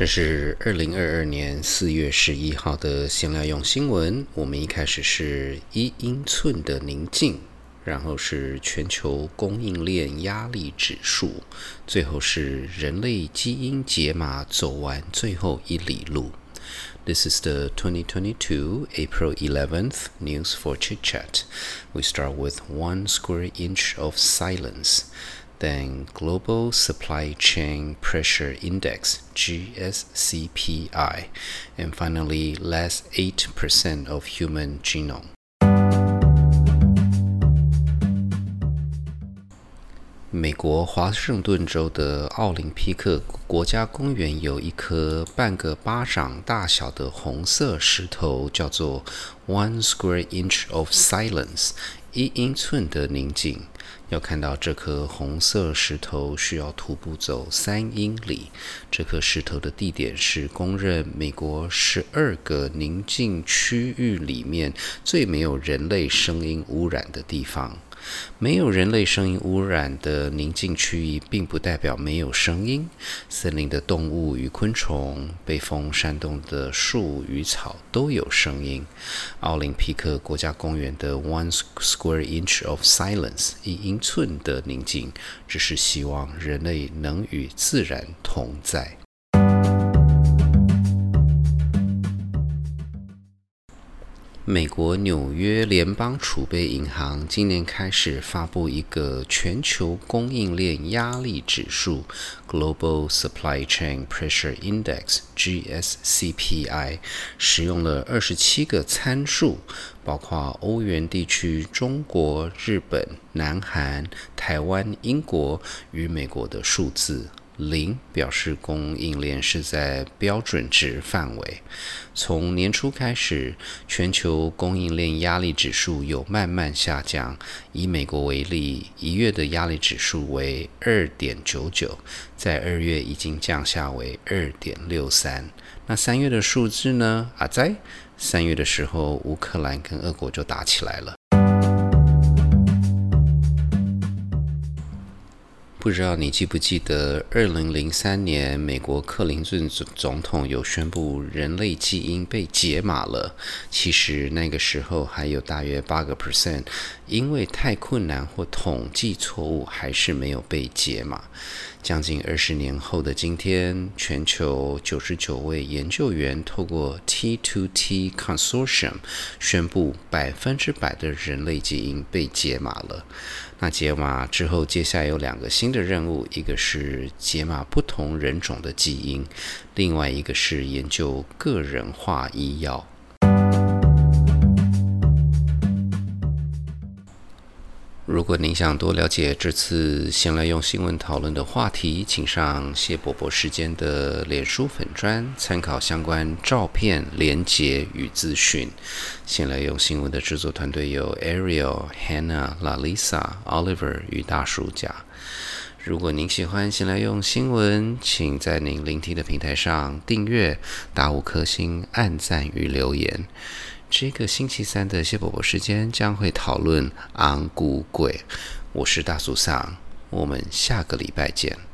这是二零二二年四月十一号的闲聊用新闻。我们一开始是一英寸的宁静，然后是全球供应链压力指数，最后是人类基因解码走完最后一里路。This is the 2022 April 11th news for Chit Chat. We start with one square inch of silence. then Global Supply Chain Pressure Index GSCPI, and finally last 8% of human genome. 美国华盛顿州的奥林匹克国家公园有一颗半个巴掌大小的红色石头，叫做 One Square Inch of Silence， 一英寸的宁静。要看到这颗红色石头，需要徒步走三英里。这颗石头的地点是公认美国十二个宁静区域里面最没有人类声音污染的地方。没有人类声音污染的宁静区域，并不代表没有声音。森林的动物与昆虫，被风扇动的树与草都有声音。奥林匹克国家公园的 One Square Inch of Silence 一英寸的宁静，只是希望人类能与自然同在。美国纽约联邦储备银行今年开始发布一个全球供应链压力指数 （Global Supply Chain Pressure Index，GSCPI），使用了二十七个参数，包括欧元地区、中国、日本、南韩、台湾、英国与美国的数字。零表示供应链是在标准值范围。从年初开始，全球供应链压力指数有慢慢下降。以美国为例，一月的压力指数为二点九九，在二月已经降下为二点六三。那三月的数字呢？啊，在三月的时候，乌克兰跟俄国就打起来了。不知道你记不记得，二零零三年美国克林顿总总统有宣布人类基因被解码了。其实那个时候还有大约八个 percent，因为太困难或统计错误，还是没有被解码。将近二十年后的今天，全球九十九位研究员透过 T2T Consortium 宣布，百分之百的人类基因被解码了。那解码之后，接下来有两个新的任务，一个是解码不同人种的基因，另外一个是研究个人化医药。如果您想多了解这次先来用新闻讨论的话题，请上谢伯伯时间的脸书粉专参考相关照片、连结与资讯。先来用新闻的制作团队有 Ariel、Hannah、Lalisa、Oliver 与大叔甲。如果您喜欢先来用新闻，请在您聆听的平台上订阅、打五颗星、按赞与留言。这个星期三的谢伯伯时间将会讨论昂古鬼。我是大苏桑，我们下个礼拜见。